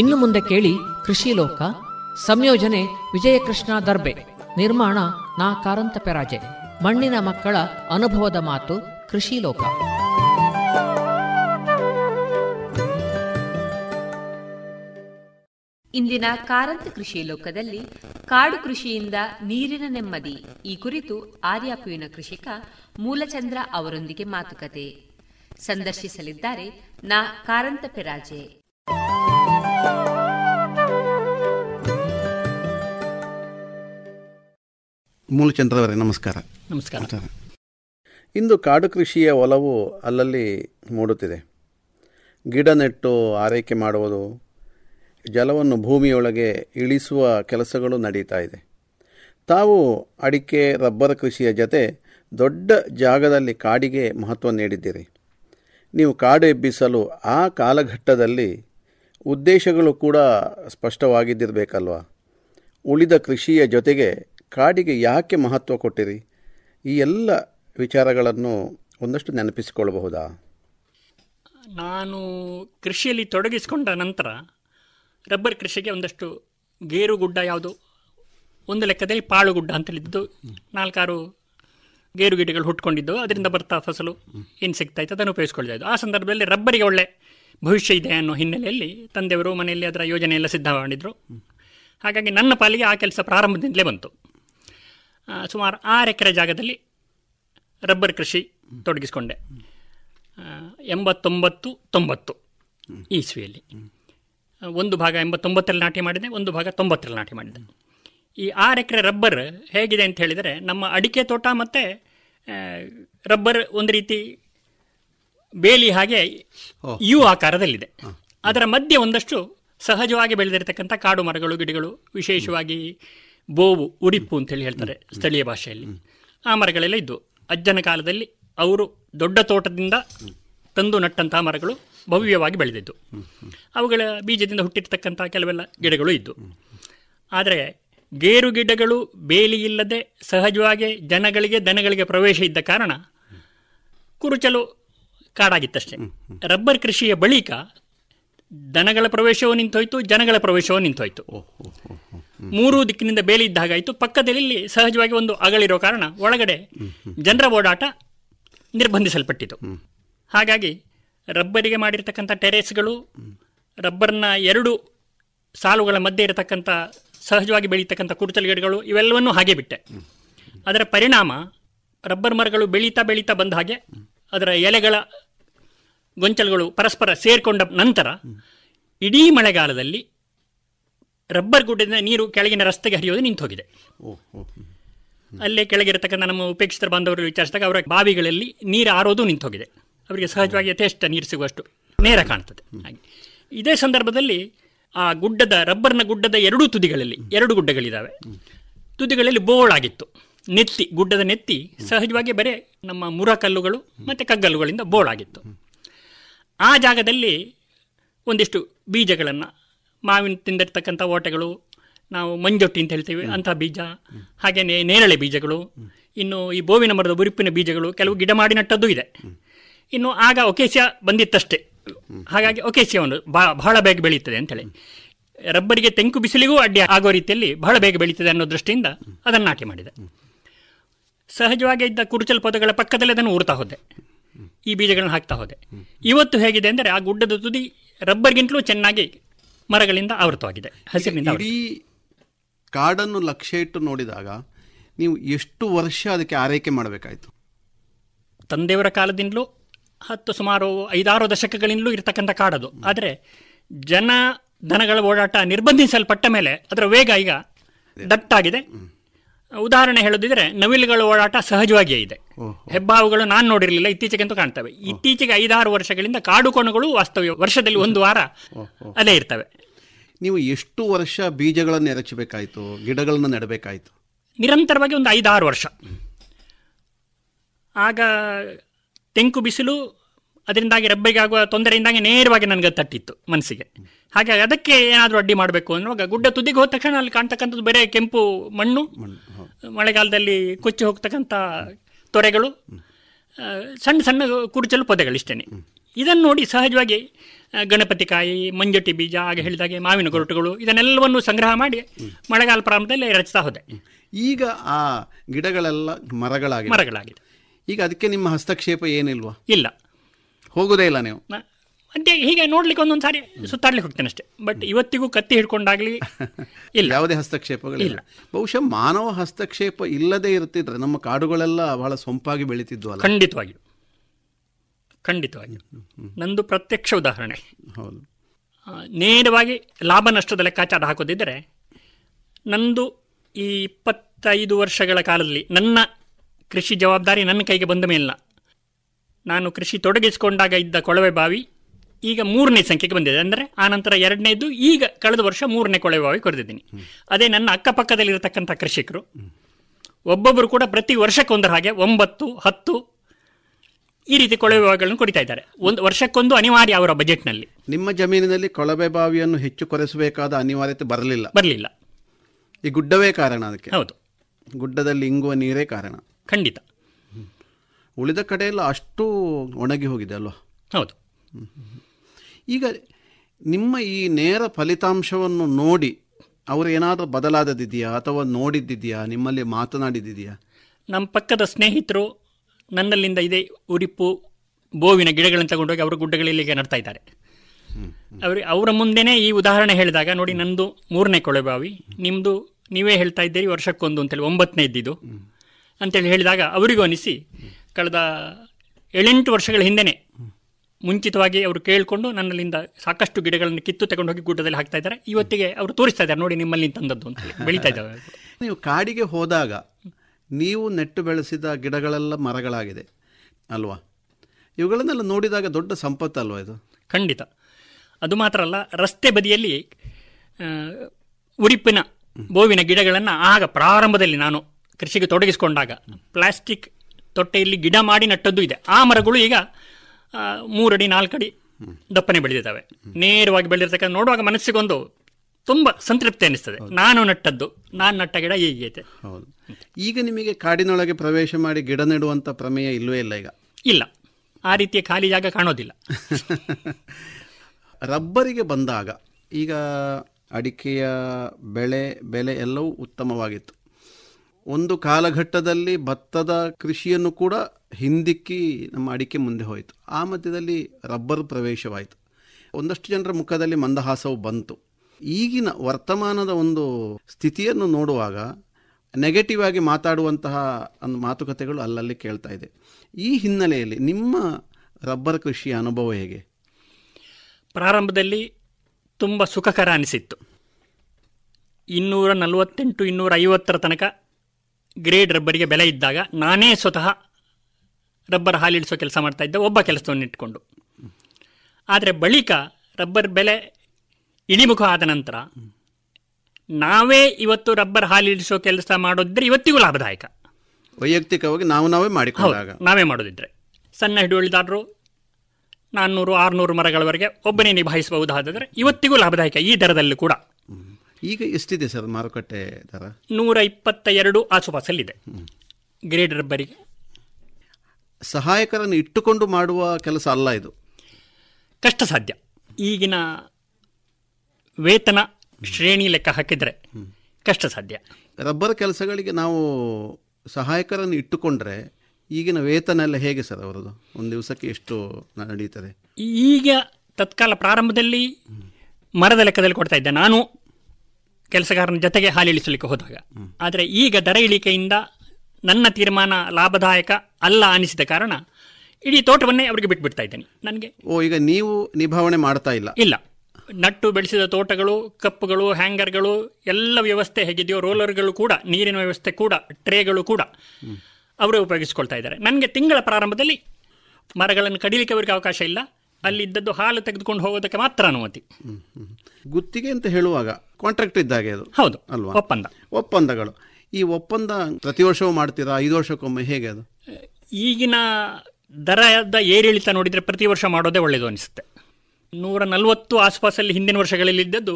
ಇನ್ನು ಮುಂದೆ ಕೇಳಿ ಕೃಷಿ ಲೋಕ, ಸಂಯೋಜನೆ ವಿಜಯಕೃಷ್ಣ ದರ್ಬೆ, ನಿರ್ಮಾಣ ನಾ ಕಾರಂತ ಪೆರಾಜೆ, ಮಣ್ಣಿನ ಮಕ್ಕಳ ಅನುಭವದ ಮಾತು ಕೃಷಿ ಲೋಕ. ಇಂದಿನ ಕಾರಂತ ಕೃಷಿ ಲೋಕದಲ್ಲಿ ಕಾಡು ಕೃಷಿಯಿಂದ ನೀರಿನ ನೆಮ್ಮದಿ, ಈ ಕುರಿತು ಆರ್ಯಾಪುವಿನ ಕೃಷಿಕ ಮೂಲಚಂದ್ರ ಅವರೊಂದಿಗೆ ಮಾತುಕತೆ. ಸಂದರ್ಶಿಸಲಿದ್ದಾರೆ ನಾ ಕಾರಂತ ಪೆರಾಜೆ. ಮೂಲಚಂದ್ರವರೇ ನಮಸ್ಕಾರ. ನಮಸ್ಕಾರ. ಇಂದು ಕಾಡು ಕೃಷಿಯ ಒಲವು ಅಲ್ಲಲ್ಲಿ ಮೂಡುತ್ತಿದೆ. ಗಿಡ ನೆಟ್ಟು ಆರೈಕೆ ಮಾಡುವುದು ಜಲವನ್ನು ಭೂಮಿಯೊಳಗೆ ಇಳಿಸುವ ಕೆಲಸಗಳು ನಡೀತಾ ಇದೆ. ತಾವು ಅಡಿಕೆ ರಬ್ಬರ್ ಕೃಷಿಯ ಜೊತೆ ದೊಡ್ಡ ಜಾಗದಲ್ಲಿ ಕಾಡಿಗೆ ಮಹತ್ವ ನೀಡಿದ್ದೀರಿ. ನೀವು ಕಾಡು ಎಬ್ಬಿಸಲು ಆ ಕಾಲಘಟ್ಟದಲ್ಲಿ ಉದ್ದೇಶಗಳು ಕೂಡ ಸ್ಪಷ್ಟವಾಗಿದ್ದಿರಬೇಕಲ್ವಾ? ಉಳಿದ ಕೃಷಿಯ ಜೊತೆಗೆ ಕಾಡಿಗೆ ಯಾಕೆ ಮಹತ್ವ ಕೊಟ್ಟಿರಿ? ಈ ಎಲ್ಲ ವಿಚಾರಗಳನ್ನು ಒಂದಷ್ಟು ನೆನಪಿಸಿಕೊಳ್ಳಬಹುದಾ? ನಾನು ಕೃಷಿಯಲ್ಲಿ ತೊಡಗಿಸಿಕೊಂಡ ನಂತರ ರಬ್ಬರ್ ಕೃಷಿಗೆ ಒಂದಷ್ಟು ಗೇರುಗುಡ್ಡ ಯಾವುದು, ಒಂದು ಲೆಕ್ಕದಲ್ಲಿ ಪಾಳುಗುಡ್ಡ ಅಂತೇಳಿದ್ದು ನಾಲ್ಕಾರು ಗೇರು ಗಿಡಗಳು ಹುಟ್ಕೊಂಡಿದ್ದು ಅದರಿಂದ ಬರ್ತಾ ಫಸಲು ಏನು ಸಿಗ್ತಾ ಇತ್ತು, ಅದನ್ನು ಉಪಯೋಗಿಸ್ಕೊಳ್ತಾ ಇದ್ದು. ಆ ಸಂದರ್ಭದಲ್ಲಿ ರಬ್ಬರಿಗೆ ಒಳ್ಳೆ ಭವಿಷ್ಯ ಇದೆ ಅನ್ನೋ ಹಿನ್ನೆಲೆಯಲ್ಲಿ ತಂದೆಯವರು ಮನೆಯಲ್ಲಿ ಅದರ ಯೋಜನೆ ಎಲ್ಲ ಸಿದ್ಧ ಮಾಡಿದರು ಹಾಗಾಗಿ ನನ್ನ ಪಾಲಿಗೆ ಆ ಕೆಲಸ ಪ್ರಾರಂಭದಿಂದಲೇ ಬಂತು. ಸುಮಾರು ಆರು ಎಕರೆ ಜಾಗದಲ್ಲಿ ರಬ್ಬರ್ ಕೃಷಿ ತೊಡಗಿಸಿಕೊಂಡೆ. ಎಂಬತ್ತೊಂಬತ್ತು ತೊಂಬತ್ತು ಇಸ್ವಿಯಲ್ಲಿ ಒಂದು ಭಾಗ ಎಂಬತ್ತೊಂಬತ್ತರಲ್ಲಿ ನಾಟಿ ಮಾಡಿದೆ ಒಂದು ಭಾಗ ತೊಂಬತ್ತರಲ್ಲಿ ನಾಟಿ ಮಾಡಿದೆ. ಈ ಆರು ಎಕರೆ ರಬ್ಬರ್ ಹೇಗಿದೆ ಅಂತ ಹೇಳಿದರೆ ನಮ್ಮ ಅಡಿಕೆ ತೋಟ ಮತ್ತು ರಬ್ಬರ್ ಒಂದು ರೀತಿ ಬೇಲಿ ಹಾಗೆ ಯು ಆಕಾರದಲ್ಲಿದೆ. ಅದರ ಮಧ್ಯೆ ಒಂದಷ್ಟು ಸಹಜವಾಗಿ ಬೆಳೆದಿರತಕ್ಕಂಥ ಕಾಡು ಮರಗಳು ಗಿಡಗಳು ವಿಶೇಷವಾಗಿ ಬೋವು ಉಡಿಪು ಅಂತೇಳಿ ಹೇಳ್ತಾರೆ ಸ್ಥಳೀಯ ಭಾಷೆಯಲ್ಲಿ. ಆ ಮರಗಳೆಲ್ಲ ಇದ್ದು ಅಜ್ಜನ ಕಾಲದಲ್ಲಿ ಅವರು ದೊಡ್ಡ ತೋಟದಿಂದ ತಂದು ನಟ್ಟಂತಹ ಮರಗಳು ಭವ್ಯವಾಗಿ ಬೆಳೆದಿದ್ದು. ಅವುಗಳ ಬೀಜದಿಂದ ಹುಟ್ಟಿರ್ತಕ್ಕಂಥ ಕೆಲವೆಲ್ಲ ಗಿಡಗಳು ಇದ್ದು. ಆದರೆ ಗೇರು ಗಿಡಗಳು ಬೇಲಿ ಇಲ್ಲದೆ ಸಹಜವಾಗಿ ಜನಗಳಿಗೆ ದನಗಳಿಗೆ ಪ್ರವೇಶ ಇದ್ದ ಕಾರಣ ಕುರುಚಲು ಕಾಡಾಗಿತ್ತಷ್ಟೇ. ರಬ್ಬರ್ ಕೃಷಿಯ ಬಳಿಕ ದನಗಳ ಪ್ರವೇಶವೂ ನಿಂತೋಯ್ತು, ಜನಗಳ ಪ್ರವೇಶವೂ ನಿಂತೋಯ್ತು. ಮೂರು ದಿಕ್ಕಿನಿಂದ ಬೇಲಿ ಇದ್ದ ಹಾಗಾಯಿತು ಪಕ್ಕದಲ್ಲಿ ಸಹಜವಾಗಿ ಒಂದು ಅಗಳಿರೋ ಕಾರಣ ಒಳಗಡೆ ಜನರ ಓಡಾಟ ನಿರ್ಬಂಧಿಸಲ್ಪಟ್ಟಿತು. ಹಾಗಾಗಿ ರಬ್ಬರಿಗೆ ಮಾಡಿರ್ತಕ್ಕಂಥ ಟೆರೇಸ್ಗಳು ರಬ್ಬರ್ನ ಎರಡು ಸಾಲುಗಳ ಮಧ್ಯೆ ಇರತಕ್ಕಂಥ ಸಹಜವಾಗಿ ಬೆಳೀತಕ್ಕಂಥ ಕುರುಚಲು ಗಿಡಗಳು ಇವೆಲ್ಲವನ್ನೂ ಹಾಗೆ ಬಿಟ್ಟೆ. ಅದರ ಪರಿಣಾಮ ರಬ್ಬರ್ ಮರಗಳು ಬೆಳೀತಾ ಬೆಳೀತಾ ಬಂದ ಹಾಗೆ ಅದರ ಎಲೆಗಳ ಗೊಂಚಲುಗಳು ಪರಸ್ಪರ ಸೇರಿಕೊಂಡ ನಂತರ ಇಡೀ ಮಳೆಗಾಲದಲ್ಲಿ ರಬ್ಬರ್ ಗುಡ್ಡದಿಂದ ನೀರು ಕೆಳಗಿನ ರಸ್ತೆಗೆ ಹರಿಯೋದು ನಿಂತು ಹೋಗಿದೆ ಅಲ್ಲೇ ಕೆಳಗಿರತಕ್ಕಂಥ ನಮ್ಮ ಉಪೇಕ್ಷಿತರ ಬಾಂಧವರು ವಿಚಾರಿಸಿದಾಗ ಅವರ ಬಾವಿಗಳಲ್ಲಿ ನೀರು ಆರೋದು ನಿಂತು ಹೋಗಿದೆ ಅವರಿಗೆ ಸಹಜವಾಗಿ ಯಥೇಷ್ಟ ನೀರು ಸಿಗುವಷ್ಟು ನೇರ ಕಾಣ್ತದೆ. ಹಾಗೆ. ಇದೇ ಸಂದರ್ಭದಲ್ಲಿ ಆ ಗುಡ್ಡದ ರಬ್ಬರ್ನ ಗುಡ್ಡದ ಎರಡೂ ತುದಿಗಳಲ್ಲಿ ಎರಡು ಗುಡ್ಡಗಳಿದ್ದಾವೆ. ತುದಿಗಳಲ್ಲಿ ಬೋಳಾಗಿತ್ತು. ನೆತ್ತಿ ಗುಡ್ಡದ ನೆತ್ತಿ ಸಹಜವಾಗಿ ಬರೇ ನಮ್ಮ ಮುರಕಲ್ಲುಗಳು ಮತ್ತು ಕಗ್ಗಲ್ಲುಗಳಿಂದ ಬೋಳಾಗಿತ್ತು. ಆ ಜಾಗದಲ್ಲಿ ಒಂದಿಷ್ಟು ಬೀಜಗಳನ್ನು ಮಾವಿನ ತಿಂದಿರ್ತಕ್ಕಂಥ ಓಟೆಗಳು ನಾವು ಮಂಜೊಟ್ಟಿ ಅಂತ ಹೇಳ್ತೀವಿ ಅಂಥ ಬೀಜ. ಹಾಗೆಯೇ ನೇರಳೆ ಬೀಜಗಳು ಇನ್ನು ಈ ಬೋವಿನ ಮರದ ಉರುಪಿನ ಬೀಜಗಳು ಕೆಲವು ಗಿಡ ಮಾಡಿ ನಟ್ಟದ್ದು ಇದೆ ಇನ್ನು ಆಗ ಒಕೇಶಿಯಾ ಬಂದಿತ್ತಷ್ಟೇ. ಹಾಗಾಗಿ ಒಕೇಸಿಯವನ್ನು ಬಹಳ ಬೇಗ ಬೆಳೆಯುತ್ತದೆ ಅಂತೇಳಿ. ರಬ್ಬರಿಗೆ ತೆಂಕು ಬಿಸಿಲಿಗೂ ಅಡ್ಡಿ ಆಗೋ ರೀತಿಯಲ್ಲಿ ಬಹಳ ಬೇಗ ಬೆಳೀತದೆ ಅನ್ನೋ ದೃಷ್ಟಿಯಿಂದ ಅದನ್ನು ನಾಟಿ ಮಾಡಿದೆ. ಸಹಜವಾಗಿ ಇದ್ದ ಕುರುಚಲ್ ಪದಗಳ ಪಕ್ಕದಲ್ಲಿ ಅದನ್ನು ಊರ್ತಾ ಹೋದೆ. ಈ ಬೀಜಗಳನ್ನು ಹಾಕ್ತಾ ಹೋದೆ. ಇವತ್ತು ಹೇಗಿದೆ ಅಂದರೆ ಆ ಗುಡ್ಡದ ತುದಿ ರಬ್ಬರ್ಗಿಂತಲೂ ಚೆನ್ನಾಗಿ ಮರಗಳಿಂದ ಆವೃತವಾಗಿದೆ ಹಸಿರಿನಿಂದ ಇಡೀ ಕಾಡನ್ನು ಲಕ್ಷ್ಯ ಇಟ್ಟು ನೋಡಿದಾಗ ನೀವು ಎಷ್ಟು ವರ್ಷ ಅದಕ್ಕೆ ಆರೈಕೆ ಮಾಡಬೇಕಾಯಿತು? ತಂದೆಯವರ ಕಾಲದಿಂದಲೂ ಹತ್ತು ಸುಮಾರು ಐದಾರು ದಶಕಗಳಿಂದಲೂ ಇರತಕ್ಕಂಥ ಕಾಡದು. ಆದರೆ ಜನ ದನಗಳ ಓಡಾಟ ನಿರ್ಬಂಧಿಸಲ್ಪಟ್ಟ ಮೇಲೆ ಅದರ ವೇಗ ಈಗ ದಟ್ಟಾಗಿದೆ. ಉದಾಹರಣೆ ಹೇಳೋದಿದ್ರೆ ನವಿಲುಗಳ ಓಡಾಟ ಸಹಜವಾಗಿಯೇ ಇದೆ. ಹೆಬ್ಬಾವುಗಳು ನಾನು ನೋಡಿರಲಿಲ್ಲ ಇತ್ತೀಚೆಗಂತೂ ಕಾಣ್ತವೆ. ಇತ್ತೀಚೆಗೆ ಐದಾರು ವರ್ಷಗಳಿಂದ ಕಾಡು ಕೋಣಗಳು ವಾಸ್ತವ್ಯ ವರ್ಷದಲ್ಲಿ ಒಂದು ವಾರ ಅದೇ ಇರ್ತವೆ. ನೀವು ಎಷ್ಟು ವರ್ಷ ಬೀಜಗಳನ್ನು ಎರಚಬೇಕಾಯಿತು ಗಿಡಗಳನ್ನು ನೆಡಬೇಕಾಯಿತು? ನಿರಂತರವಾಗಿ ಒಂದು ಐದಾರು ವರ್ಷ. ಆಗ ತೆಂಕು ಬಿಸಿಲು ಅದರಿಂದಾಗಿ ರಬ್ಬೆಗೆ ಆಗುವ ತೊಂದರೆಯಿಂದಾಗಿ ನೇರವಾಗಿ ನನಗೆ ತಟ್ಟಿತ್ತು ಮನಸ್ಸಿಗೆ. ಹಾಗಾಗಿ ಅದಕ್ಕೆ ಏನಾದರೂ ಅಡ್ಡಿ ಮಾಡಬೇಕು ಅನ್ನುವಾಗ ಗುಡ್ಡ ತುದಿಗೆ ಹೋದ ತಕ್ಷಣ ಅಲ್ಲಿ ಕಾಣ್ತಕ್ಕಂಥದ್ದು ಬೇರೆ ಕೆಂಪು ಮಣ್ಣು ಮಳೆಗಾಲದಲ್ಲಿ ಕೊಚ್ಚಿ ಹೋಗ್ತಕ್ಕಂಥ ತೊರೆಗಳು ಸಣ್ಣ ಸಣ್ಣ ಕುರುಚಲು ಪೊದೆಗಳು ಇಷ್ಟೇ ಇದನ್ನು ನೋಡಿ ಸಹಜವಾಗಿ ಗಣಪತಿಕಾಯಿ ಮಂಜಟಿ ಬೀಜ ಹಾಗೆ ಹೇಳಿದಾಗೆ ಮಾವಿನ ಗೊರಟುಗಳು ಇದನ್ನೆಲ್ಲವನ್ನು ಸಂಗ್ರಹ ಮಾಡಿ ಮಳೆಗಾಲ ಪ್ರಾರಂಭದಲ್ಲಿ ರಚಿಸ್ತಾ ಹೋದೆ. ಈಗ ಆ ಗಿಡಗಳೆಲ್ಲ ಮರಗಳಾಗಿ ಮರಗಳಾಗಿದೆ ಈಗ ಅದಕ್ಕೆ ನಿಮ್ಮ ಹಸ್ತಕ್ಷೇಪ ಏನಿಲ್ವಾ? ಇಲ್ಲ. ಹೋಗುದೇ ಇಲ್ಲ ನೀವು. ಮತ್ತೆ ಹೀಗೆ ನೋಡ್ಲಿಕ್ಕೆ ಒಂದೊಂದು ಸಾರಿ ಸುತ್ತಾಡ್ಲಿಕ್ಕೆ ಹೋಗ್ತೇನೆ ಅಷ್ಟೇ. ಬಟ್ ಇವತ್ತಿಗೂ ಕತ್ತಿ ಹಿಡ್ಕೊಂಡಾಗ್ಲಿ ಇಲ್ಲ. ಯಾವುದೇ ಹಸ್ತಕ್ಷೇಪಗಳಿಲ್ಲ. ಬಹುಶಃ ಮಾನವ ಹಸ್ತಕ್ಷೇಪ ಇಲ್ಲದೆ ಇರುತ್ತಿದ್ರೆ ನಮ್ಮ ಕಾಡುಗಳೆಲ್ಲ ಬಹಳ ಸೊಂಪಾಗಿ ಬೆಳೀತಿದ್ವು ಅಲ್ಲ. ಖಂಡಿತವಾಗಿ. ಖಂಡಿತವಾಗಿ. ನಂದು ಪ್ರತ್ಯಕ್ಷ ಉದಾಹರಣೆ. ಹೌದು. ನೇರವಾಗಿ ಲಾಭ ನಷ್ಟದ ಲೆಕ್ಕಾಚಾರ ಹಾಕೋದಿದ್ದರೆ ನಂದು ಈ ಇಪ್ಪತ್ತೈದು ವರ್ಷಗಳ ಕಾಲದಲ್ಲಿ ನನ್ನ ಕೃಷಿ ಜವಾಬ್ದಾರಿ ನನ್ನ ಕೈಗೆ ಬಂದ ಮೇಲಿನ ನಾನು ಕೃಷಿ ತೊಡಗಿಸಿಕೊಂಡಾಗ ಇದ್ದ ಕೊಳವೆ ಬಾವಿ ಈಗ ಮೂರನೇ ಸಂಖ್ಯೆಗೆ ಬಂದಿದೆ. ಅಂದರೆ ಆನಂತರ ಎರಡನೇದು ಈಗ ಕಳೆದ ವರ್ಷ ಮೂರನೇ ಕೊಳವೆ ಬಾವಿ ಕೊರೆದಿದ್ದೀನಿ. ಅದೇ ನನ್ನ ಅಕ್ಕಪಕ್ಕದಲ್ಲಿರತಕ್ಕಂಥ ಕೃಷಿಕರು. ಒಬ್ಬೊಬ್ಬರು ಕೂಡ ಪ್ರತಿ ವರ್ಷಕ್ಕೊಂದರ ಹಾಗೆ ಒಂಬತ್ತು ಹತ್ತು ಈ ರೀತಿ ಕೊಳವೆ ಬಾವಿಗಳನ್ನು ಕೊಡಿತಾ ಇದ್ದಾರೆ. ಒಂದು ವರ್ಷಕ್ಕೊಂದು ಅನಿವಾರ್ಯ ಅವರ ಬಜೆಟ್ನಲ್ಲಿ. ನಿಮ್ಮ ಜಮೀನಿನಲ್ಲಿ ಕೊಳವೆ ಬಾವಿಯನ್ನು ಹೆಚ್ಚು ಕೊರೆಸಬೇಕಾದ ಅನಿವಾರ್ಯತೆ ಬರಲಿಲ್ಲ. ಬರಲಿಲ್ಲ. ಈ ಗುಡ್ಡವೇ ಕಾರಣ ಅದಕ್ಕೆ. ಹೌದು. ಗುಡ್ಡದಲ್ಲಿ ಇಂಗುವ ನೀರೇ ಕಾರಣ. ಖಂಡಿತ. ಉಳಿದ ಕಡೆಯೆಲ್ಲ ಅಷ್ಟು ಒಣಗಿ ಹೋಗಿದೆ ಅಲ್ವಾ? ಹೌದು. ಈಗ ನಿಮ್ಮ ಈ ನೇರ ಫಲಿತಾಂಶವನ್ನು ನೋಡಿ ಅವರು ಏನಾದರೂ ಬದಲಾದದಿದೆಯಾ ಅಥವಾ ನೋಡಿದ್ದಿದೆಯಾ ನಿಮ್ಮಲ್ಲಿ ಮಾತನಾಡಿದ್ದಿದೆಯಾ? ನಮ್ಮ ಪಕ್ಕದ ಸ್ನೇಹಿತರು ನನ್ನಲ್ಲಿಂದ ಇದೆ ಉರಿಪು ಬೋವಿನ ಗಿಡಗಳನ್ನು ತಗೊಂಡೋಗಿ ಅವರು ಗುಡ್ಡಗಳಲ್ಲಿ ಈಗ ನಡ್ತಾ ಇದ್ದಾರೆ. ಅವರು ಅವರ ಮುಂದೆನೇ ಈ ಉದಾಹರಣೆ ಹೇಳಿದಾಗ ನೋಡಿ ನಂದು ಮೂರನೇ ಕೊಳೆ ಬಾವಿ ನಿಮ್ಮದು ನೀವೇ ಹೇಳ್ತಾ ಇದ್ದೀರಿ ವರ್ಷಕ್ಕೊಂದು ಅಂತೇಳಿ ಒಂಬತ್ತನೇ ಇದ್ದಿದ್ದು. ಅಂತೇಳಿ ಹೇಳಿದಾಗ ಅವರಿಗೂ ಅನಿಸಿ ಕಳೆದ ಏಳೆಂಟು ವರ್ಷಗಳ ಹಿಂದೆನೇ ಮುಂಚಿತವಾಗಿ ಅವರು ಕೇಳಿಕೊಂಡು ನನ್ನಲ್ಲಿಂದ ಸಾಕಷ್ಟು ಗಿಡಗಳನ್ನು ಕಿತ್ತು ತಗೊಂಡು ಹೋಗಿ ಗುಡ್ಡದಲ್ಲಿ ಹಾಕ್ತಾ ಇದ್ದಾರೆ. ಇವತ್ತಿಗೆ ಅವರು ತೋರಿಸ್ತಾ ಇದ್ದಾರೆ. ನೋಡಿ ನಿಮ್ಮಲ್ಲಿ ತಂದದ್ದು ಅಂತೇಳಿ ಬೆಳೀತಾ ಇದ್ದಾವೆ ನೀವು ಕಾಡಿಗೆ ಹೋದಾಗ ನೀವು ನೆಟ್ಟು ಬೆಳೆಸಿದ ಗಿಡಗಳೆಲ್ಲ ಮರಗಳಾಗಿದೆ ಅಲ್ವಾ? ಇವುಗಳನ್ನೆಲ್ಲ ನೋಡಿದಾಗ ದೊಡ್ಡ ಸಂಪತ್ತು ಅಲ್ವಾ ಇದು? ಖಂಡಿತ. ಅದು ಮಾತ್ರ ಅಲ್ಲ ರಸ್ತೆ ಬದಿಯಲ್ಲಿ ಉರಿಪಿನ ಬೋವಿನ ಗಿಡಗಳನ್ನು ಆಗ ಪ್ರಾರಂಭದಲ್ಲಿ ನಾನು ಕೃಷಿಗೆ ತೊಡಗಿಸಿಕೊಂಡಾಗ ಪ್ಲಾಸ್ಟಿಕ್ ತೊಟ್ಟೆಯಲ್ಲಿ ಗಿಡ ಮಾಡಿ ನಟ್ಟದ್ದು ಇದೆ. ಆ ಮರಗಳು ಈಗ ಮೂರಡಿ ನಾಲ್ಕಡಿ ದಪ್ಪನೆ ಬೆಳೆದಿದ್ದಾವೆ. ನೇರವಾಗಿ ಬೆಳೆದಿರ್ತಕ್ಕಂಥ ನೋಡುವಾಗ ಮನಸ್ಸಿಗೊಂದು ತುಂಬ ಸಂತೃಪ್ತಿ ಅನಿಸ್ತದೆ. ನಾನು ನಟ್ಟದ್ದು ನಾನು ನಟ್ಟ ಗಿಡ ಹೀಗೈತೆ. ಹೌದು. ಈಗ ನಿಮಗೆ ಕಾಡಿನೊಳಗೆ ಪ್ರವೇಶ ಮಾಡಿ ಗಿಡ ನೆಡುವಂಥ ಪ್ರಮೇಯ ಇಲ್ಲವೇ ಇಲ್ಲ ಈಗ? ಇಲ್ಲ. ಆ ರೀತಿಯ ಖಾಲಿ ಜಾಗ ಕಾಣೋದಿಲ್ಲ. ರಬ್ಬರಿಗೆ ಬಂದಾಗ ಈಗ ಅಡಿಕೆಯ ಬೆಳೆ ಬೆಲೆ ಎಲ್ಲವೂ ಉತ್ತಮವಾಗಿತ್ತು. ಒಂದು ಕಾಲಘಟ್ಟದಲ್ಲಿ ಭತ್ತದ ಕೃಷಿಯನ್ನು ಕೂಡ ಹಿಂದಿಕ್ಕಿ ನಮ್ಮ ಅಡಿಕೆ ಮುಂದೆ ಹೋಯಿತು. ಆ ಮಧ್ಯದಲ್ಲಿ ರಬ್ಬರ್ ಪ್ರವೇಶವಾಯಿತು. ಒಂದಷ್ಟು ಜನರ ಮುಖದಲ್ಲಿ ಮಂದಹಾಸವು ಬಂತು. ಈಗಿನ ವರ್ತಮಾನದ ಒಂದು ಸ್ಥಿತಿಯನ್ನು ನೋಡುವಾಗ ನೆಗೆಟಿವ್ ಆಗಿ ಮಾತಾಡುವಂತಹ ಒಂದು ಮಾತುಕತೆಗಳು ಅಲ್ಲಲ್ಲಿ ಕೇಳ್ತಾ ಇದೆ. ಈ ಹಿನ್ನೆಲೆಯಲ್ಲಿ ನಿಮ್ಮ ರಬ್ಬರ್ ಕೃಷಿಯ ಅನುಭವ ಹೇಗೆ? ಪ್ರಾರಂಭದಲ್ಲಿ ತುಂಬ ಸುಖಕರ ಅನಿಸಿತ್ತು. ಇನ್ನೂರ ನಲವತ್ತೆಂಟು, ಇನ್ನೂರ ಐವತ್ತರ ತನಕ ಗ್ರೇಡ್ ರಬ್ಬರಿಗೆ ಬೆಲೆ ಇದ್ದಾಗ ನಾನೇ ಸ್ವತಃ ರಬ್ಬರ್ ಹಾಲಿಡಿಸೋ ಕೆಲಸ ಮಾಡ್ತಾ ಇದ್ದೆ ಒಬ್ಬ ಕೆಲಸವನ್ನು ಇಟ್ಕೊಂಡು. ಆದರೆ ಬಳಿಕ ರಬ್ಬರ್ ಬೆಲೆ ಇಳಿಮುಖ ಆದ ನಂತರ ನಾವೇ ಇವತ್ತು ರಬ್ಬರ್ ಹಾಲಿಡಿಸೋ ಕೆಲಸ ಮಾಡೋದಿದ್ರೆ ಇವತ್ತಿಗೂ ಲಾಭದಾಯಕ. ವೈಯಕ್ತಿಕವಾಗಿ ನಾವು ನಾವೇ ಮಾಡಿ ಮಾಡಿಕೊಂಡಾಗ ನಾವೇ ಮಾಡೋದಿದ್ರೆ. ಸಣ್ಣ ಹಿಡುವಳಿದಾರರು ನಾನ್ನೂರು ಆರುನೂರು ಮರಗಳವರೆಗೆ ಒಬ್ಬನೇ ನಿಭಾಯಿಸಬಹುದಾದರೆ ಇವತ್ತಿಗೂ ಲಾಭದಾಯಕ ಈ ದರದಲ್ಲಿ ಕೂಡ. ಈಗ ಎಷ್ಟಿದೆ ಸರ್ ಮಾರುಕಟ್ಟೆ ದರ? ನೂರ ಇಪ್ಪತ್ತ ಎರಡು ಆಸುಪಾಸಲ್ಲಿದೆ ಗ್ರೇಡ್ ರಬ್ಬರಿಗೆ ಸಹಾಯಕರನ್ನು ಇಟ್ಟುಕೊಂಡು ಮಾಡುವ ಕೆಲಸ ಅಲ್ಲ ಇದು. ಕಷ್ಟ ಸಾಧ್ಯ. ಈಗಿನ ವೇತನ ಶ್ರೇಣಿ ಲೆಕ್ಕ ಹಾಕಿದರೆ ಕಷ್ಟ ಸಾಧ್ಯ. ರಬ್ಬರ್ ಕೆಲಸಗಳಿಗೆ ನಾವು ಸಹಾಯಕರನ್ನು ಇಟ್ಟುಕೊಂಡ್ರೆ ಈಗಿನ ವೇತನ ಎಲ್ಲ ಹೇಗೆ ಸರ್ ಅವರದು? ಒಂದು ದಿವಸಕ್ಕೆ ಎಷ್ಟು ನಡೀತದೆ? ಈಗ ತತ್ಕಾಲ ಪ್ರಾರಂಭದಲ್ಲಿ ಮರದ ಲೆಕ್ಕದಲ್ಲಿ ಕೊಡ್ತಾ ಇದ್ದೆ ನಾನು. ಕೆಲಸಗಾರನ ಜೊತೆಗೆ ಹಾಲಿಳಿಸಲಿಕ್ಕೆ ಹೋದಾಗ. ಆದರೆ ಈಗ ದರ ಇಳಿಕೆಯಿಂದ ನನ್ನ ತೀರ್ಮಾನ ಲಾಭದಾಯಕ ಅಲ್ಲ ಅನಿಸಿದ ಕಾರಣ ಇಡೀ ತೋಟವನ್ನೇ ಅವರಿಗೆ ಬಿಟ್ಬಿಡ್ತಾ ಇದ್ದೇನೆ. ನನಗೆ ಓ ಈಗ ನೀವು ನಿಭಾವಣೆ ಮಾಡ್ತಾ ಇಲ್ಲ. ಇಲ್ಲ. ನಟ್ಟು ಬೆಳೆಸಿದ ತೋಟಗಳು ಕಪ್ಪುಗಳು ಹ್ಯಾಂಗರ್ಗಳು ಎಲ್ಲ ವ್ಯವಸ್ಥೆ ಹೇಗಿದೆಯೋ ರೋಲರ್ಗಳು ಕೂಡ ನೀರಿನ ವ್ಯವಸ್ಥೆ ಕೂಡ ಟ್ರೇಗಳು ಕೂಡ ಅವರೇ ಉಪಯೋಗಿಸ್ಕೊಳ್ತಾ ಇದ್ದಾರೆ. ನನಗೆ ತಿಂಗಳ ಪ್ರಾರಂಭದಲ್ಲಿ ಮರಗಳನ್ನು ಕಡಿಲಿಕ್ಕೆ ಅವರಿಗೆ ಅವಕಾಶ ಇಲ್ಲ. ಅಲ್ಲಿದ್ದದ್ದು ಹಾಲು ತೆಗೆದುಕೊಂಡು ಹೋಗೋದಕ್ಕೆ ಮಾತ್ರ ಅನುಮತಿ. ಗುತ್ತಿಗೆ ಅಂತ ಹೇಳುವಾಗ ಕಾಂಟ್ರಾಕ್ಟ್ ಇದ್ದಾಗೆ ಅದು? ಹೌದು ಅಲ್ವಾ? ಒಪ್ಪಂದ. ಒಪ್ಪಂದಗಳು. ಈ ಒಪ್ಪಂದ ಪ್ರತಿ ವರ್ಷವೂ ಮಾಡ್ತೀರಾ? ಐದು ವರ್ಷಕ್ಕೊಮ್ಮೆ ಹೇಗೆ ಅದು? ಈಗಿನ ದರದ ಏರಿಳಿತ ನೋಡಿದರೆ ಪ್ರತಿ ವರ್ಷ ಮಾಡೋದೇ ಒಳ್ಳೆಯದು ಅನಿಸುತ್ತೆ. ನೂರ ನಲವತ್ತು ಆಸುಪಾಸಲ್ಲಿ ಹಿಂದಿನ ವರ್ಷಗಳಲ್ಲಿ ಇದ್ದದ್ದು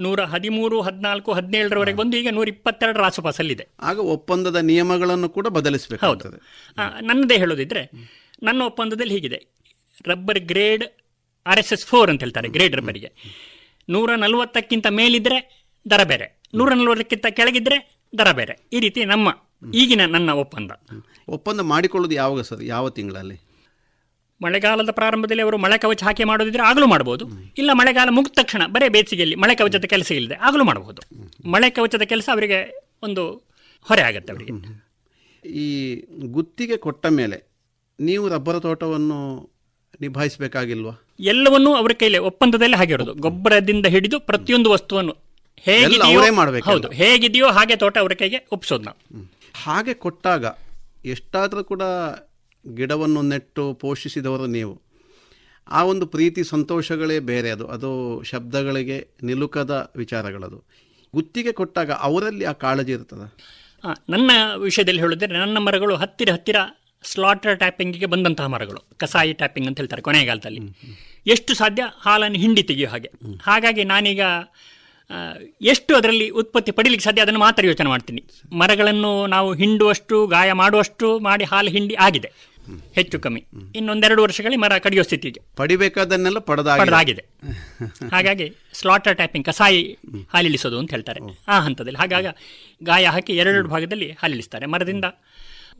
ನೂರ ಹದಿಮೂರು ಹದಿನಾಲ್ಕು ಹದಿನೇಳರವರೆಗೆ ಬಂದು ಈಗ ನೂರ ಇಪ್ಪತ್ತೆರಡರ ಆಸುಪಾಸಲ್ಲಿದೆ. ಆಗ ಒಪ್ಪಂದದ ನಿಯಮಗಳನ್ನು ಕೂಡ ಬದಲಿಸಬೇಕು ಹೌದು. ನನ್ನದೇ ಹೇಳೋದಿದ್ರೆ ನನ್ನ ಒಪ್ಪಂದದಲ್ಲಿ ಹೀಗಿದೆ. Rubber grade R S S four ಅಂತ ಹೇಳ್ತಾರೆ ಗ್ರೇಡ್ ರಬ್ಬರಿಗೆ ನೂರ ನಲವತ್ತಕ್ಕಿಂತ ಮೇಲಿದ್ರೆ ದರ ಬೇರೆ ನೂರ ನಲವತ್ತಕ್ಕಿಂತ ಕೆಳಗಿದ್ರೆ ದರ ಬೇರೆ. ಈ ರೀತಿ ನಮ್ಮ ಈಗಿನ ನನ್ನ ಒಪ್ಪಂದ. ಒಪ್ಪಂದ ಮಾಡಿಕೊಳ್ಳೋದು ಯಾವಾಗ ಸರ್ ಯಾವ ತಿಂಗಳಲ್ಲಿ? ಮಳೆಗಾಲದ ಪ್ರಾರಂಭದಲ್ಲಿ ಅವರು ಮಳೆ ಕವಚ ಹಾಕಿ ಮಾಡೋದಿದ್ರೆ ಆಗಲೂ ಮಾಡಬಹುದು ಇಲ್ಲ ಮಳೆಗಾಲ ಮುಗಿದ ತಕ್ಷಣ ಬರೇ ಬೇಸಿಗೆಯಲ್ಲಿ ಮಳೆ ಕವಚದ ಕೆಲಸ ಇಲ್ಲದೆ ಆಗಲೂ ಮಾಡಬಹುದು ಮಳೆ ಕವಚದ ಕೆಲಸ ಅವರಿಗೆ ಒಂದು ಹೊರೆ ಆಗುತ್ತೆ ಅವರಿಗೆ. ಈ ಗುತ್ತಿಗೆ ಕೊಟ್ಟ ಮೇಲೆ ನೀವು ರಬ್ಬರ ತೋಟವನ್ನು ನಿಭಾಯಿಸಬೇಕಾಗಿಲ್ವಾ? ಎಲ್ಲವನ್ನೂ ಅವರ ಕೈಲಿ ಒಪ್ಪಂದದಲ್ಲಿ ಹಾಗಿರೋದು ಗೊಬ್ಬರದಿಂದ ಹಿಡಿದು ಪ್ರತಿಯೊಂದು ವಸ್ತುವನ್ನು ಹೇಗೆ? ಹೌದು ಹೇಗಿದೆಯೋ ಹಾಗೆ ತೋಟ ಅವರ ಕೈಗೆ ಒಪ್ಪಿಸೋದು ನಾವು. ಹಾಗೆ ಕೊಟ್ಟಾಗ ಎಷ್ಟಾದರೂ ಕೂಡ ಗಿಡವನ್ನು ನೆಟ್ಟು ಪೋಷಿಸಿದವರು ನೀವು. ಆ ಒಂದು ಪ್ರೀತಿ ಸಂತೋಷಗಳೇ ಬೇರೆ ಅದು. ಅದು ಶಬ್ದಗಳಿಗೆ ನಿಲುಕದ ವಿಚಾರಗಳದು. ಗುತ್ತಿಗೆ ಕೊಟ್ಟಾಗ ಅವರಲ್ಲಿ ಆ ಕಾಳಜಿ ಇರ್ತದ? ನನ್ನ ವಿಷಯದಲ್ಲಿ ಹೇಳಿದ್ರೆ ನನ್ನ ಮರಗಳು ಹತ್ತಿರ ಹತ್ತಿರ ಸ್ಲಾಟರ್ ಟ್ಯಾಪಿಂಗಿಗೆ ಬಂದಂತಹ ಮರಗಳು ಕಸಾಯಿ ಟ್ಯಾಪಿಂಗ್ ಅಂತ ಹೇಳ್ತಾರೆ ಕೊನೆಗಾಲದಲ್ಲಿ. ಎಷ್ಟು ಸಾಧ್ಯ? ಹಾಲನ್ನು ಹಿಂಡಿ ತೆಗೆಯೋ ಹಾಗೆ. ಹಾಗಾಗಿ ನಾನೀಗ ಎಷ್ಟು ಅದರಲ್ಲಿ ಉತ್ಪತ್ತಿ ಪಡಿಲಿಕ್ಕೆ ಸಾಧ್ಯ ಅದನ್ನು ಮಾತ್ರ ಯೋಚನೆ ಮಾಡ್ತೀನಿ. ಮರಗಳನ್ನು ನಾವು ಹಿಂಡುವಷ್ಟು ಗಾಯ ಮಾಡುವಷ್ಟು ಮಾಡಿ ಹಾಲು ಹಿಂಡಿ ಆಗಿದೆ. ಹೆಚ್ಚು ಕಮ್ಮಿ. ಇನ್ನೊಂದೆರಡು ವರ್ಷಗಳಲ್ಲಿ ಮರ ಕಡಿಯೋ ಸ್ಥಿತಿಗೆ. ಪಡಿಬೇಕಾದನ್ನೆಲ್ಲ ಪಡೆದಾಗ ಪಡೆದಾಗಿದೆ. ಹಾಗಾಗಿ ಸ್ಲಾಟರ್ ಟ್ಯಾಪಿಂಗ್ ಕಸಾಯಿ ಹಾಲಿಳಿಸೋದು ಅಂತ ಹೇಳ್ತಾರೆ. ಆ ಹಂತದಲ್ಲಿ. ಹಾಗಾಗ ಗಾಯ ಹಾಕಿ ಎರಡೆರಡು ಭಾಗದಲ್ಲಿ ಹಾಲಿಳಿಸ್ತಾರೆ. ಮರದಿಂದ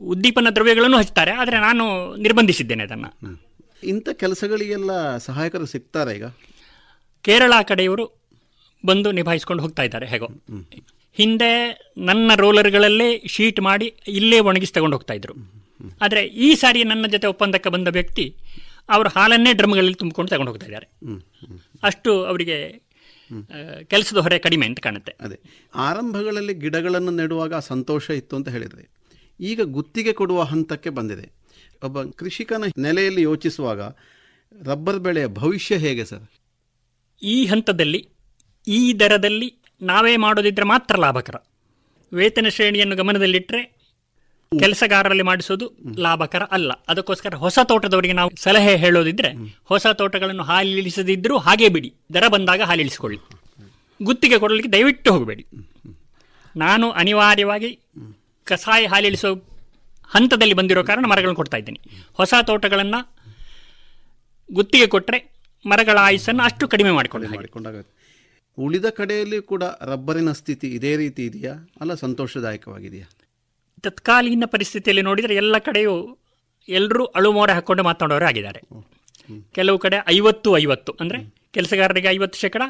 ಉದ್ದೀಪನ ದ್ರವ್ಯಗಳನ್ನು ಹಚ್ತಾರೆ ಆದರೆ ನಾನು ನಿರ್ಬಂಧಿಸಿದ್ದೇನೆ ಅದನ್ನು. ಇಂಥ ಕೆಲಸಗಳಿಗೆಲ್ಲ ಸಹಾಯಕರು ಸಿಗ್ತಾರೆ ಈಗ? ಕೇರಳ ಕಡೆಯವರು ಬಂದು ನಿಭಾಯಿಸ್ಕೊಂಡು ಹೋಗ್ತಾ ಇದ್ದಾರೆ ಹೇಗೋ. ಹಿಂದೆ ನನ್ನ ರೋಲರ್ಗಳಲ್ಲೇ ಶೀಟ್ ಮಾಡಿ ಇಲ್ಲೇ ಒಣಗಿಸಿ ತಗೊಂಡು ಹೋಗ್ತಾ ಇದ್ರು. ಆದರೆ ಈ ಸಾರಿ ನನ್ನ ಜೊತೆ ಒಪ್ಪಂದಕ್ಕೆ ಬಂದ ವ್ಯಕ್ತಿ ಅವರು ಹಾಲನ್ನೇ ಡ್ರಮ್ಗಳಲ್ಲಿ ತುಂಬಿಕೊಂಡು ತಗೊಂಡು ಹೋಗ್ತಾ ಇದ್ದಾರೆ. ಅಷ್ಟು ಅವರಿಗೆ ಕೆಲಸದ ಹೊರೆ ಕಡಿಮೆ ಅಂತ ಕಾಣುತ್ತೆ. ಅದೇ. ಆರಂಭಗಳಲ್ಲಿ ಗಿಡಗಳನ್ನು ನೆಡುವಾಗ ಸಂತೋಷ ಇತ್ತು ಅಂತ ಹೇಳಿದರೆ. ಈಗ ಗುತ್ತಿಗೆ ಕೊಡುವ ಹಂತಕ್ಕೆ ಬಂದಿದೆ. ಒಬ್ಬ ಕೃಷಿಕನ ನೆಲೆಯಲ್ಲಿ ಯೋಚಿಸುವಾಗ, ರಬ್ಬರ್ ಬೆಳೆಯ ಭವಿಷ್ಯ ಹೇಗೆ ಸರ್? ಈ ಹಂತದಲ್ಲಿ, ಈ ದರದಲ್ಲಿ ನಾವೇ ಮಾಡೋದಿದ್ರೆ ಮಾತ್ರ ಲಾಭಕರ. ವೇತನ ಶ್ರೇಣಿಯನ್ನು ಗಮನದಲ್ಲಿಟ್ಟರೆ ಕೆಲಸಗಾರರಲ್ಲಿ ಮಾಡಿಸೋದು ಲಾಭಕರ ಅಲ್ಲ. ಅದಕ್ಕೋಸ್ಕರ ಹೊಸ ತೋಟದವರಿಗೆ ನಾವು ಸಲಹೆ ಹೇಳೋದಿದ್ರೆ, ಹೊಸ ತೋಟಗಳನ್ನು ಹಾಲಿಳಿಸದಿದ್ದರೂ ಹಾಗೆ ಬಿಡಿ. ದರ ಬಂದಾಗ ಹಾಲಿಳಿಸಿಕೊಳ್ಳಿ. ಗುತ್ತಿಗೆ ಕೊಡಲಿಕ್ಕೆ ದಯವಿಟ್ಟು ಹೋಗಬೇಡಿ. ನಾನು ಅನಿವಾರ್ಯವಾಗಿ ಕಸಾಯ ಹಾಲಿಳಿಸೋ ಹಂತದಲ್ಲಿ ಬಂದಿರೋ ಕಾರಣ ಮರಗಳನ್ನು ಕೊಡ್ತಾ ಇದ್ದೀನಿ. ಹೊಸ ತೋಟಗಳನ್ನು ಗುತ್ತಿಗೆ ಕೊಟ್ಟರೆ ಮರಗಳ ಆಯುಸ್ಸನ್ನು ಅಷ್ಟು ಕಡಿಮೆ ಮಾಡಿಕೊಂಡು ಮಾಡಿಕೊಂಡಾಗುತ್ತೆ ಉಳಿದ ಕಡೆಯಲ್ಲಿ ಕೂಡ ರಬ್ಬರಿನ ಸ್ಥಿತಿ ಇದೇ ರೀತಿ ಇದೆಯಾ? ಅಲ್ಲ ಸಂತೋಷದಾಯಕವಾಗಿದೆಯಾ? ತತ್ಕಾಲೀನ ಪರಿಸ್ಥಿತಿಯಲ್ಲಿ ನೋಡಿದರೆ ಎಲ್ಲ ಕಡೆಯೂ ಎಲ್ಲರೂ ಅಳುಮೋರೆ ಹಾಕ್ಕೊಂಡು ಮಾತನಾಡೋರು ಆಗಿದ್ದಾರೆ. ಕೆಲವು ಕಡೆ ಐವತ್ತು ಐವತ್ತು ಅಂದರೆ ಕೆಲಸಗಾರರಿಗೆ ಐವತ್ತು ಶೇಕಡ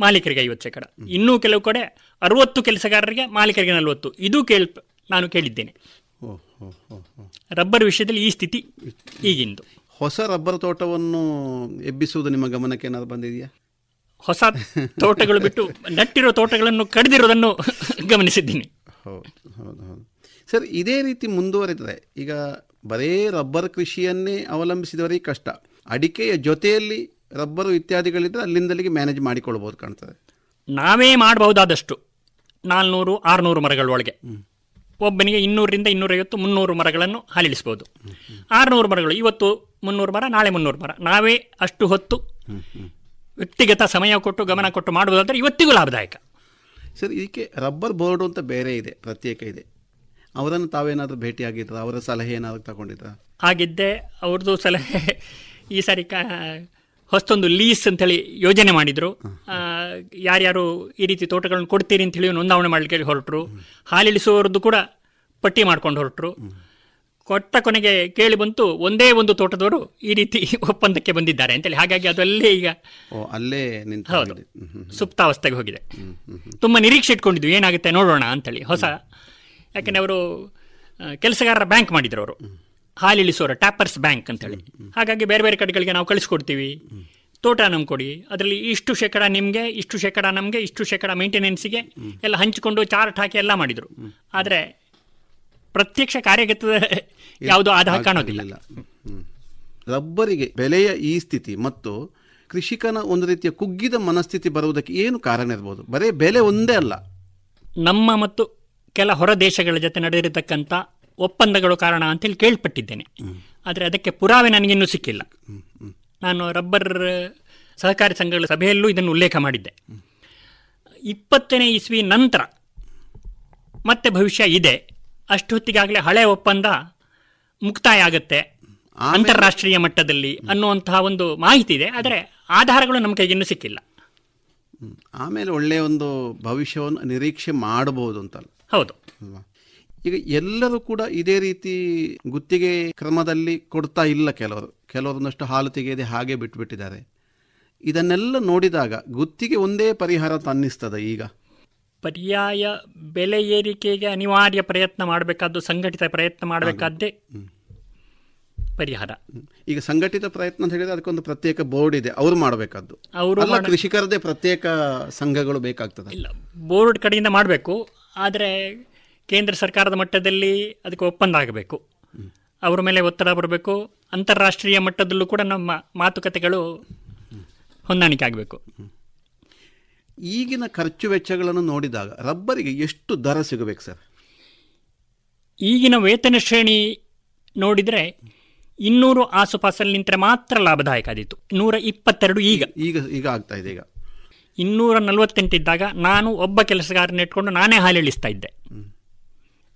ಮಾಲೀಕರಿಗೆ ಐವತ್ತು ಶೇಕಡ. ಇನ್ನೂ ಕೆಲವು ಕಡೆ ಅರುವತ್ತು ಕೆಲಸಗಾರರಿಗೆ ಮಾಲೀಕರಿಗೆ ನಲವತ್ತು. ಇದು ಕೇಳ್ ನಾನು ಕೇಳಿದ್ದೇನೆ. ರಬ್ಬರ್ ವಿಷಯದಲ್ಲಿ ಈ ಸ್ಥಿತಿ ಈಗಿಂದು. ಹೊಸ ರಬ್ಬರ್ ತೋಟವನ್ನು ಎಬ್ಬಿಸುವುದು ನಿಮ್ಮ ಗಮನಕ್ಕೆ ಏನಾದ್ರು ಬಂದಿದೆಯಾ? ಹೊಸ ತೋಟಗಳು ಬಿಟ್ಟು ನಟ್ಟಿರುವ ತೋಟಗಳನ್ನು ಕಡಿದಿರುವುದನ್ನು ಗಮನಿಸಿದ್ದೀನಿ. ಹೌದು ಹೌದು ಹೌದು. ಸರ್ ಇದೇ ರೀತಿ ಮುಂದುವರಿದರೆ ಈಗ ಬರೇ ರಬ್ಬರ್ ಕೃಷಿಯನ್ನೇ ಅವಲಂಬಿಸಿದವರಿಗೆ ಕಷ್ಟ. ಅಡಿಕೆಯ ಜೊತೆಯಲ್ಲಿ ರಬ್ಬರು ಇತ್ಯಾದಿಗಳಿದ್ರೆ ಅಲ್ಲಿಂದಲ್ಲಿಗೆ ಮ್ಯಾನೇಜ್ ಮಾಡಿಕೊಳ್ಬೋದು ಕಾಣ್ತದೆ. ನಾವೇ ಮಾಡಬಹುದಾದಷ್ಟು. ನಾಲ್ನೂರು ಆರುನೂರು ಮರಗಳ ಒಳಗೆ ಒಬ್ಬನಿಗೆ ಇನ್ನೂರರಿಂದ ಇನ್ನೂರೈವತ್ತು ಮುನ್ನೂರು ಮರಗಳನ್ನು ಹಾಲಿಳಿಸ್ಬೋದು. ಆರುನೂರು ಮರಗಳು ಇವತ್ತು ಮುನ್ನೂರು ಮರ ನಾಳೆ ಮುನ್ನೂರು ಮರ. ನಾವೇ ಅಷ್ಟು ಹೊತ್ತು ವ್ಯಕ್ತಿಗತ ಸಮಯ ಕೊಟ್ಟು ಗಮನ ಕೊಟ್ಟು ಮಾಡುವುದಾದರೆ ಇವತ್ತಿಗೂ ಲಾಭದಾಯಕ. ಸರ್ ಇದಕ್ಕೆ ರಬ್ಬರ್ ಬೋರ್ಡು ಅಂತ ಬೇರೆ ಇದೆ ಪ್ರತ್ಯೇಕ ಇದೆ. ಅವರನ್ನು ತಾವೇನಾದರೂ ಭೇಟಿಯಾಗಿದ್ರ? ಅವರ ಸಲಹೆ ಏನಾದರೂ ತಗೊಂಡಿದ್ರ? ಆಗಿದ್ದೆ ಅವ್ರದ್ದು ಸಲಹೆ ಈ ಸಾರಿ ಕ ಹೊಸದೊಂದು ಲೀಸ್ ಅಂತೇಳಿ ಯೋಜನೆ ಮಾಡಿದರು. ಯಾರ್ಯಾರು ಈ ರೀತಿ ತೋಟಗಳನ್ನು ಕೊಡ್ತೀರಿ ಅಂತೇಳಿ ನೋಂದಾವಣೆ ಮಾಡಲಿಕ್ಕೆ ಹೊರಟರು. ಹಾಲಿಳಿಸುವವರದ್ದು ಕೂಡ ಪಟ್ಟಿ ಮಾಡ್ಕೊಂಡು ಹೊರಟರು. ಕೊಟ್ಟ ಕೊನೆಗೆ ಕೇಳಿ ಬಂತು ಒಂದೇ ಒಂದು ತೋಟದವರು ಈ ರೀತಿ ಒಪ್ಪಂದಕ್ಕೆ ಬಂದಿದ್ದಾರೆ ಅಂತೇಳಿ ಹಾಗಾಗಿ ಅದು ಅಲ್ಲೇ ಈಗ ಅಲ್ಲೇ ನಿಂತು ಹೌದು. ಸುಪ್ತಾವಸ್ಥೆಗೆ ಹೋಗಿದೆ. ತುಂಬ ನಿರೀಕ್ಷೆ ಇಟ್ಕೊಂಡಿದ್ವಿ ಏನಾಗುತ್ತೆ ನೋಡೋಣ ಅಂತೇಳಿ ಹೊಸ ಯಾಕೆಂದರೆ ಅವರು ಕೆಲಸಗಾರರ ಬ್ಯಾಂಕ್ ಮಾಡಿದ್ರು ಅವರು. ಹಾಲಿಳಿಸೋರ ಟ್ಯಾಪರ್ಸ್ ಬ್ಯಾಂಕ್ ಅಂತೇಳಿ. ಹಾಗಾಗಿ ಬೇರೆ ಬೇರೆ ಕಡೆಗಳಿಗೆ ನಾವು ಕಳಿಸ್ಕೊಡ್ತೀವಿ. ತೋಟ ನಮ್ಗೆ ಕೊಡಿ. ಅದರಲ್ಲಿ ಇಷ್ಟು ಶೇಕಡ ನಿಮಗೆ ಇಷ್ಟು ಶೇಕಡ ನಮಗೆ ಇಷ್ಟು ಶೇಕಡ ಮೇಂಟೆನೆನ್ಸಿಗೆ ಎಲ್ಲ ಹಂಚಿಕೊಂಡು ಚಾರ್ಟ್ ಹಾಕಿ ಎಲ್ಲ ಮಾಡಿದರು. ಆದರೆ ಪ್ರತ್ಯಕ್ಷ ಕಾರ್ಯಗತದ ಯಾವುದು ಆಧಾರ ಕಾಣೋದಿಲ್ಲ. ರಬ್ಬರಿಗೆ ಬೆಲೆಯ ಈ ಸ್ಥಿತಿ ಮತ್ತು ಕೃಷಿಕನ ಒಂದು ರೀತಿಯ ಕುಗ್ಗಿದ ಮನಸ್ಥಿತಿ ಬರುವುದಕ್ಕೆ ಏನು ಕಾರಣ ಇರ್ಬೋದು? ಬರೀ ಬೆಲೆ ಒಂದೇ ಅಲ್ಲ. ನಮ್ಮ ಮತ್ತು ಕೆಲ ಹೊರ ದೇಶಗಳ ಜೊತೆ ನಡೆದಿರತಕ್ಕಂಥ ಒಪ್ಪಂದಗಳು ಕಾರಣ ಅಂತೇಳಿ ಕೇಳ್ಪಟ್ಟಿದ್ದೇನೆ. ಆದರೆ ಅದಕ್ಕೆ ಪುರಾವೆ ನನಗಿನ್ನೂ ಸಿಕ್ಕಿಲ್ಲ. ನಾನು ರಬ್ಬರ್ ಸಹಕಾರಿ ಸಂಘಗಳ ಸಭೆಯಲ್ಲೂ ಇದನ್ನು ಉಲ್ಲೇಖ ಮಾಡಿದ್ದೆ. ಇಪ್ಪತ್ತನೇ ಇಸ್ವಿ ನಂತರ ಮತ್ತೆ ಭವಿಷ್ಯ ಇದೆ. ಅಷ್ಟೊತ್ತಿಗಾಗಲೇ ಹಳೆ ಒಪ್ಪಂದ ಮುಕ್ತಾಯ ಆಗುತ್ತೆ ಅಂತಾರಾಷ್ಟ್ರೀಯ ಮಟ್ಟದಲ್ಲಿ ಅನ್ನುವಂತಹ ಒಂದು ಮಾಹಿತಿ ಇದೆ. ಆದರೆ ಆಧಾರಗಳು ನಮ್ಮ ಕೈಗಿನ್ನೂ ಇನ್ನೂ ಸಿಕ್ಕಿಲ್ಲ ಆಮೇಲೆ ಒಳ್ಳೆಯ ಒಂದು ಭವಿಷ್ಯವನ್ನು ನಿರೀಕ್ಷೆ ಮಾಡಬಹುದು ಅಂತಲ್ಲ. ಹೌದು. ಈಗ ಎಲ್ಲರೂ ಕೂಡ ಇದೇ ರೀತಿ ಗುತ್ತಿಗೆ ಕ್ರಮದಲ್ಲಿ ಕೊಡ್ತಾ ಇಲ್ಲ ಕೆಲವರು. ಕೆಲವರನ್ನಷ್ಟು ಹಾಲು ತೆಗೆಯದೆ ಹಾಗೆ ಬಿಟ್ಬಿಟ್ಟಿದ್ದಾರೆ. ಇದನ್ನೆಲ್ಲ ನೋಡಿದಾಗ ಗುತ್ತಿಗೆ ಒಂದೇ ಪರಿಹಾರ ತನ್ನಿಸ್ತದೆ ಅನ್ನಿಸ್ತದ ಈಗ. ಪರ್ಯಾಯ ಬೆಲೆ ಏರಿಕೆಗೆ ಅನಿವಾರ್ಯ ಪ್ರಯತ್ನ ಮಾಡಬೇಕಾದ್ದು ಸಂಘಟಿತ ಪ್ರಯತ್ನ ಮಾಡಬೇಕಾದ್ದೇ ಪರಿಹಾರ. ಈಗ ಸಂಘಟಿತ ಪ್ರಯತ್ನ ಅಂತ ಹೇಳಿದ್ರೆ ಅದಕ್ಕೊಂದು ಪ್ರತ್ಯೇಕ ಬೋರ್ಡ್ ಇದೆ. ಅವರು ಮಾಡಬೇಕಾದ್ದು. ಅವರು ಕೃಷಿಕರದೇ ಪ್ರತ್ಯೇಕ ಸಂಘಗಳು ಬೇಕಾಗ್ತದೆ. ಇಲ್ಲ ಬೋರ್ಡ್ ಕಡೆಯಿಂದ ಮಾಡಬೇಕು. ಆದರೆ ಕೇಂದ್ರ ಸರ್ಕಾರದ ಮಟ್ಟದಲ್ಲಿ ಅದಕ್ಕೆ ಒಪ್ಪಂದ ಆಗಬೇಕು. ಅವರ ಮೇಲೆ ಒತ್ತಡ ಬರಬೇಕು. ಅಂತಾರಾಷ್ಟ್ರೀಯ ಮಟ್ಟದಲ್ಲೂ ಕೂಡ ನಮ್ಮ ಮಾತುಕತೆಗಳು ಹೊಂದಾಣಿಕೆ ಆಗಬೇಕು. ಈಗಿನ ಖರ್ಚು ವೆಚ್ಚಗಳನ್ನು ನೋಡಿದಾಗ ರಬ್ಬರಿಗೆ ಎಷ್ಟು ದರ ಸಿಗಬೇಕು ಸರ್? ಈಗಿನ ವೇತನ ಶ್ರೇಣಿ ನೋಡಿದರೆ ಇನ್ನೂರು ಆಸುಪಾಸಲ್ಲಿ ನಿಂತರೆ ಮಾತ್ರ ಲಾಭದಾಯಕ ಆದಿತ್ತು ನೂರ ಇಪ್ಪತ್ತೆರಡು ಈಗ. ಈಗ ಈಗ ಆಗ್ತಾ ಇದೆ ಈಗ. ಇನ್ನೂರ ನಲವತ್ತೆಂಟಿದ್ದಾಗ ನಾನು ಒಬ್ಬ ಕೆಲಸಗಾರನ ಇಟ್ಕೊಂಡು ನಾನೇ ಹಾಲಿಳಿಸ್ತಾ ಇದ್ದೆ.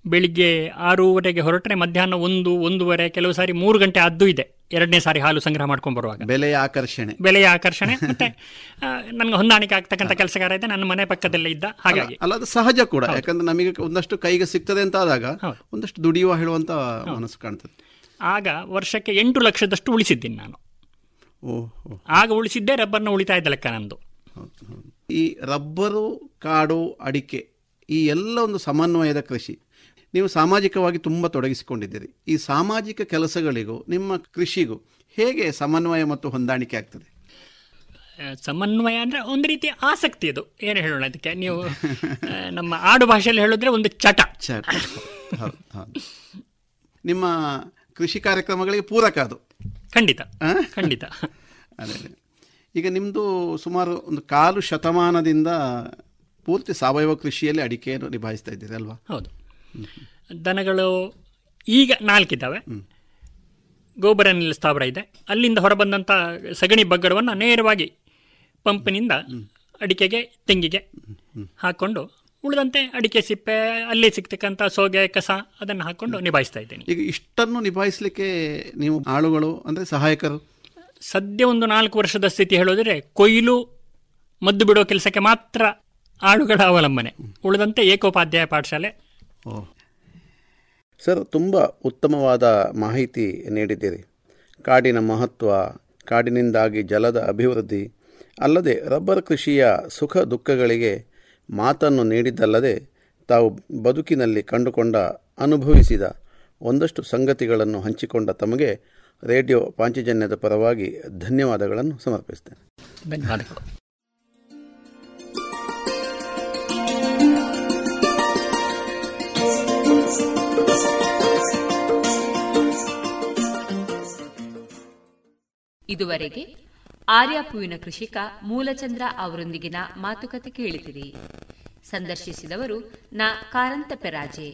ಬೆಳಿಗ್ಗೆ ಆರೂವರೆಗೆ ಹೊರಟ್ರೆ ಮಧ್ಯಾಹ್ನ ಒಂದು ಒಂದೂವರೆ ಕೆಲವು ಸಾರಿ ಮೂರು ಗಂಟೆ ಅದ್ದು ಇದೆ. ಎರಡನೇ ಸಾರಿ ಹಾಲು ಸಂಗ್ರಹ ಮಾಡ್ಕೊಂಡು ಬರುವಾಗ. ಬೆಲೆಯ ಆಕರ್ಷಣೆ. ಬೆಲೆಯ ಆಕರ್ಷಣೆ ಮತ್ತೆ ನನ್ಗೆ ಹೊಂದಾಣಿಕೆ ಆಗ್ತಕ್ಕಂಥ ಕೆಲಸಗಾರ ಇದೆ ನನ್ನ ಮನೆ ಪಕ್ಕದಲ್ಲೇ ಇದ್ದ ಹಾಗಾಗಿ. ಅಲ್ಲ ಅದು ಸಹಜ ಕೂಡ. ಯಾಕಂದ್ರೆ ನಮಗೆ ಒಂದಷ್ಟು ಕೈಗೆ ಸಿಗ್ತದೆ ಅಂತ ಆದಾಗ ಒಂದಷ್ಟು ದುಡಿಯುವ ಹೇಳುವಂತ ಮನಸ್ಸು ಕಾಣ್ತದೆ. ಆಗ ವರ್ಷಕ್ಕೆ ಎಂಟು ಲಕ್ಷದಷ್ಟು ಉಳಿಸಿದ್ದೀನಿ ನಾನು. ಓಹ್. ಆಗ ಉಳಿಸಿದ್ದೆ ರಬ್ಬರ್ನ ಉಳಿತಾಯದ ಲೆಕ್ಕ ನಂದು. ಈ ರಬ್ಬರು ಕಾಡು ಅಡಿಕೆ ಈ ಎಲ್ಲ ಒಂದು ಸಮನ್ವಯದ ಕೃಷಿ. ನೀವು ಸಾಮಾಜಿಕವಾಗಿ ತುಂಬ ತೊಡಗಿಸಿಕೊಂಡಿದ್ದೀರಿ. ಈ ಸಾಮಾಜಿಕ ಕೆಲಸಗಳಿಗೂ ನಿಮ್ಮ ಕೃಷಿಗೂ ಹೇಗೆ ಸಮನ್ವಯ ಮತ್ತು ಹೊಂದಾಣಿಕೆ ಆಗ್ತದೆ? ಸಮನ್ವಯ ಅಂದರೆ ಒಂದು ರೀತಿಯ ಆಸಕ್ತಿ ಅದು. ಏನು ಹೇಳೋಣ ಅದಕ್ಕೆ? ನೀವು ನಮ್ಮ ಆಡು ಭಾಷೆಯಲ್ಲಿ ಹೇಳಿದ್ರೆ ಒಂದು ಚಟ. ಚಟ. ಹೌದು ಹೌದು. ನಿಮ್ಮ ಕೃಷಿ ಕಾರ್ಯಕ್ರಮಗಳಿಗೆ ಪೂರಕ ಅದು. ಖಂಡಿತ? ಖಂಡಿತ. ಅದೇ ಅದೇ. ಈಗ ನಿಮ್ಮದು ಸುಮಾರು ಒಂದು ಕಾಲು ಶತಮಾನದಿಂದ ಪೂರ್ತಿ ಸಾವಯವ ಕೃಷಿಯಲ್ಲಿ ಅಡಿಕೆಯನ್ನು ನಿಭಾಯಿಸ್ತಾ ಇದ್ದೀರಿ ಅಲ್ವಾ? ಹೌದು. ದನಗಳು ಈಗ ನಾಲ್ಕಿದ್ದಾವೆ. ಗೋಬರ ಗೋಬರನಲ್ಲಿ ಸ್ಥಾವರ ಇದೆ. ಅಲ್ಲಿಂದ ಹೊರಬಂದಂಥ ಸಗಣಿ ಬಗ್ಗಡವನ್ನು ನೇರವಾಗಿ ಪಂಪಿನಿಂದ ಅಡಿಕೆಗೆ ತೆಂಗಿಗೆ ಹಾಕ್ಕೊಂಡು ಉಳಿದಂತೆ ಅಡಿಕೆ ಸಿಪ್ಪೆ ಅಲ್ಲಿ ಸಿಗ್ತಕ್ಕಂಥ ಸೋಗೆ ಕಸ ಅದನ್ನು ಹಾಕ್ಕೊಂಡು ನಿಭಾಯಿಸ್ತಾ ಇದ್ದೇನೆ. ಈಗ ಇಷ್ಟನ್ನು ನಿಭಾಯಿಸಲಿಕ್ಕೆ ನೀವು ಆಳುಗಳು ಅಂದರೆ ಸಹಾಯಕರು? ಸದ್ಯ ಒಂದು ನಾಲ್ಕು ವರ್ಷದ ಸ್ಥಿತಿ ಹೇಳೋದ್ರೆ ಕೊಯ್ಲು ಮದ್ದು ಬಿಡೋ ಕೆಲಸಕ್ಕೆ ಮಾತ್ರ ಆಳುಗಳ ಅವಲಂಬನೆ. ಉಳಿದಂತೆ ಏಕೋಪಾಧ್ಯಾಯ ಪಾಠಶಾಲೆ ಸರ್, ತುಂಬ ಉತ್ತಮವಾದ ಮಾಹಿತಿ ನೀಡಿದ್ದೀರಿ. ಕಾಡಿನ ಮಹತ್ವ, ಕಾಡಿನಿಂದಾಗಿ ಜಲದ ಅಭಿವೃದ್ಧಿ, ಅಲ್ಲದೆ ರಬ್ಬರ್ ಕೃಷಿಯ ಸುಖ ದುಃಖಗಳಿಗೆ ಮಾತನ್ನು ನೀಡಿದ್ದಲ್ಲದೆ ತಾವು ಬದುಕಿನಲ್ಲಿ ಕಂಡುಕೊಂಡ, ಅನುಭವಿಸಿದ ಒಂದಷ್ಟು ಸಂಗತಿಗಳನ್ನು ಹಂಚಿಕೊಂಡ ತಮಗೆ ರೇಡಿಯೋ ಪಾಂಚಜನ್ಯದ ಪರವಾಗಿ ಧನ್ಯವಾದಗಳನ್ನು ಸಮರ್ಪಿಸ್ತೇನೆ ಧನ್ಯವಾದಗಳು. ಇದುವರೆಗೆ ಆರ್ಯಾಪುವಿನ ಕೃಷಿಕ ಮೂಲಚಂದ್ರ ಅವರೊಂದಿಗಿನ ಮಾತುಕತೆ ಕೇಳಿದಿರಿ ಸಂದರ್ಶಿಸಿದವರು ನಾ ಕಾರಂತ ಪೆರಾಜೆ